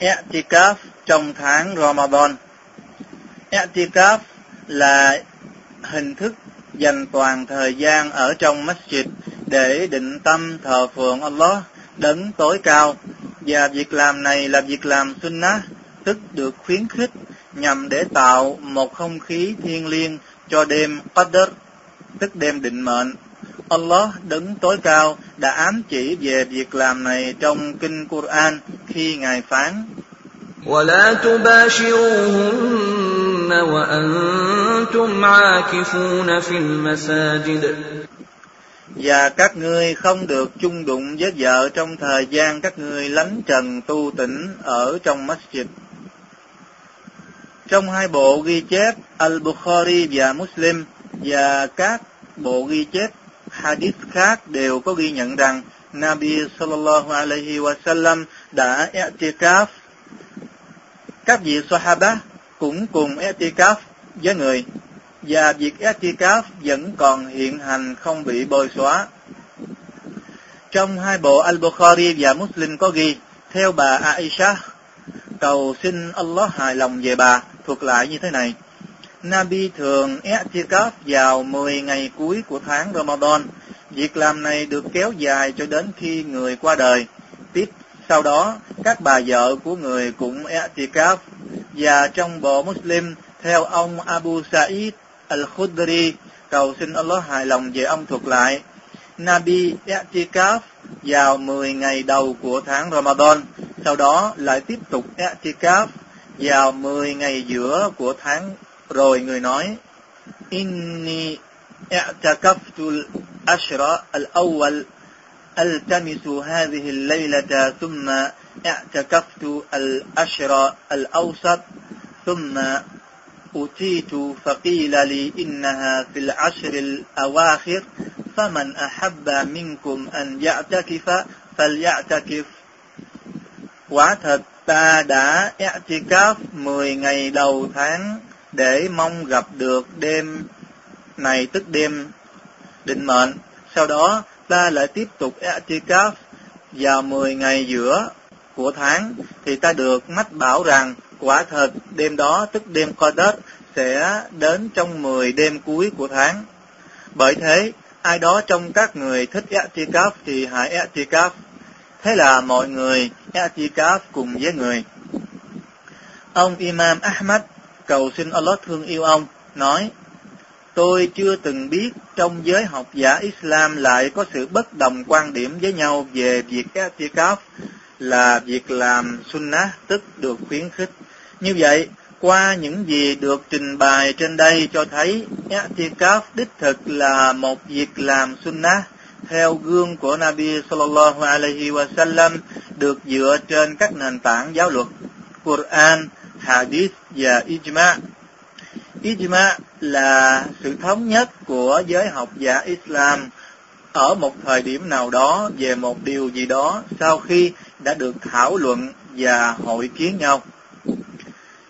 i'tikaf trong tháng Ramadan. I'tikaf là hình thức dành toàn thời gian ở trong masjid để định tâm thờ phượng Allah, đấng tối cao. Và việc làm này là việc làm sunnah, tức được khuyến khích nhằm để tạo một không khí thiêng liêng cho đêm Qadr, tức đêm định mệnh. Allah đứng tối cao, đã ám chỉ về việc làm này trong kinh Quran khi Ngài phán ولا تباشروهن وأنتم عاكفون في المساجد và các ngươi không được chung đụng với vợ trong thời gian các ngươi lánh trần tu tỉnh ở trong masjid. Trong hai bộ ghi chép Al-Bukhari và Muslim và các bộ ghi chép hadith khác đều có ghi nhận rằng Nabi sallallahu alaihi wasallam đã i'tikaf. Các vị Sahaba cũng cùng i'tikaf với người và việc i'tikaf vẫn còn hiện hành không bị bôi xóa. Trong hai bộ Al-Bukhari và Muslim có ghi, theo bà Aisha, cầu xin Allah hài lòng về bà, thuật lại như thế này. Nabi thường i'tikaf vào 10 ngày cuối của tháng Ramadan. Việc làm này được kéo dài cho đến khi người qua đời. Tiếp sau đó, các bà vợ của người cũng i'tikaf. Và trong bộ Muslim, theo ông Abu Sa'id Al-Khudri, cầu xin Allah hài lòng về ông thuật lại. Nabi i'tikaf vào 10 ngày đầu của tháng Ramadan, sau đó lại tiếp tục i'tikaf vào 10 ngày giữa của tháng rồi người nói inni i'takaftu al-ashra al-awwal ألتمس هذه الليلة ثم اعتكفت الأشر الأوسط ثم أتيت فقيل لي إنها في العشر الأواخر فمن أحب منكم أن يعتكف فليعتكف. Quả thật ta đã i'tikaf 10 ngày đầu tháng để mong gặp được đêm này tức đêm. Định mệnh. Sau đó ta lại tiếp tục Etikaf vào 10 ngày giữa của tháng thì ta được mách bảo rằng quả thật đêm đó tức đêm Qadr sẽ đến trong 10 đêm cuối của tháng. Bởi thế, ai đó trong các người thích Etikaf thì hãy Etikaf. Thế là mọi người Etikaf cùng với người. Ông Imam Ahmad cầu xin Allah thương yêu ông, nói, Tôi chưa từng biết trong giới học giả Islam lại có sự bất đồng quan điểm với nhau về việc i'tikaf là việc làm sunnah tức được khuyến khích. Như vậy, qua những gì được trình bày trên đây cho thấy i'tikaf đích thực là một việc làm sunnah theo gương của Nabi sallallahu alaihi wasallam được dựa trên các nền tảng giáo luật Quran, Hadith và Ijma. Ijma là sự thống nhất của giới học giả Islam ở một thời điểm nào đó về một điều gì đó sau khi đã được thảo luận và hội kiến nhau.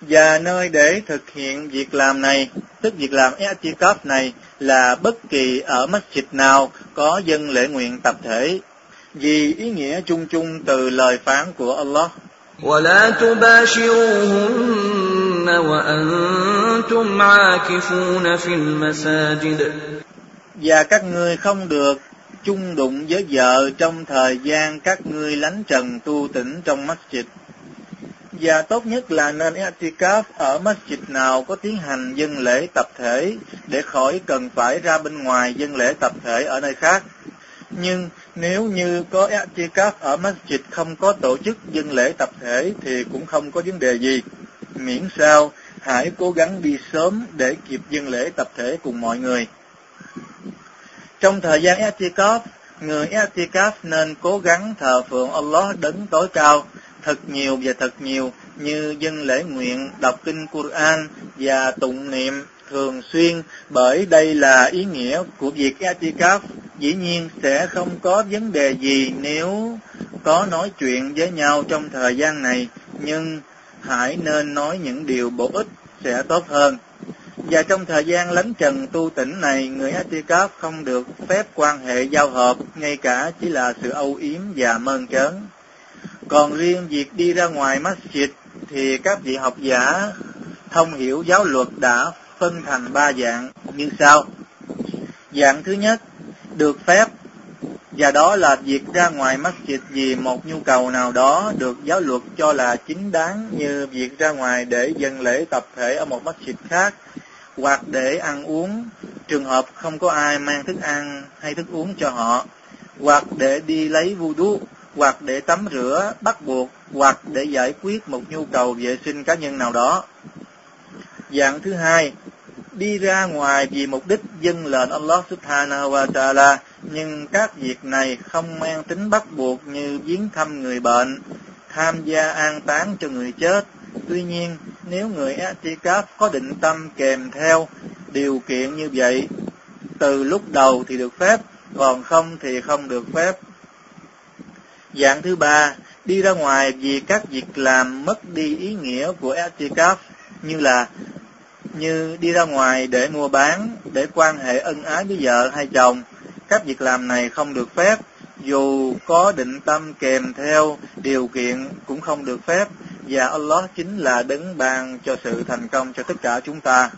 Và nơi để thực hiện việc làm này, tức việc làm i'tikaf này là bất kỳ ở masjid nào có dân lễ nguyện tập thể, vì ý nghĩa chung chung từ lời phán của Allah. ولا تباشروهن وأنتم عاكفون في المساجد Và các ngươi không được chung đụng với vợ trong thời gian các ngươi lánh trần tu tỉnh trong masjid. Và tốt nhất là nên i'tikaf ở masjid nào có tiến hành dân lễ tập thể để khỏi cần phải ra bên ngoài dân lễ tập thể ở nơi khác. Nhưng nếu như có i'tikaf ở masjid không có tổ chức dân lễ tập thể thì cũng không có vấn đề gì. Miễn sao hãy cố gắng đi sớm để kịp dân lễ tập thể cùng mọi người. Trong thời gian Etikaf người Etikaf nên cố gắng thờ phượng Allah đấng tối cao thật nhiều và thật nhiều như dân lễ nguyện, đọc kinh Quran và tụng niệm thường xuyên bởi đây là ý nghĩa của việc Etikaf Dĩ nhiên sẽ không có vấn đề gì nếu có nói chuyện với nhau trong thời gian này, nhưng hãy nên nói những điều bổ ích sẽ tốt hơn. Và trong thời gian lánh trần tu tỉnh này, người Attikaf không được phép quan hệ giao hợp, ngay cả chỉ là sự âu yếm và mơn trớn. Còn riêng việc đi ra ngoài masjid thì các vị học giả thông hiểu giáo luật đã phân thành ba dạng như sau. Dạng thứ nhất, được phép và đó là việc ra ngoài masjid vì một nhu cầu nào đó được giáo luật cho là chính đáng như việc ra ngoài để dân lễ tập thể ở một masjid khác hoặc để ăn uống. Trường hợp không có ai mang thức ăn hay thức uống cho họ, hoặc để đi lấy vu đu hoặc để tắm rửa, bắt buộc, hoặc để giải quyết một nhu cầu vệ sinh cá nhân nào đó. Dạng thứ hai, đi ra ngoài vì mục đích dân lệnh Allah subhanahu wa ta'ala nhưng các việc này không mang tính bắt buộc như viếng thăm người bệnh, tham gia an táng cho người chết. Tuy nhiên, nếu người Atikaf có định tâm kèm theo điều kiện như vậy, từ lúc đầu thì được phép, còn không thì không được phép. Dạng thứ ba, đi ra ngoài vì các việc làm mất đi ý nghĩa của Atikaf như là như đi ra ngoài để mua bán, để quan hệ ân ái với vợ hay chồng. Các việc làm này không được phép, dù có định tâm kèm theo điều kiện cũng không được phép, và Allah chính là đấng ban cho sự thành công cho tất cả chúng ta.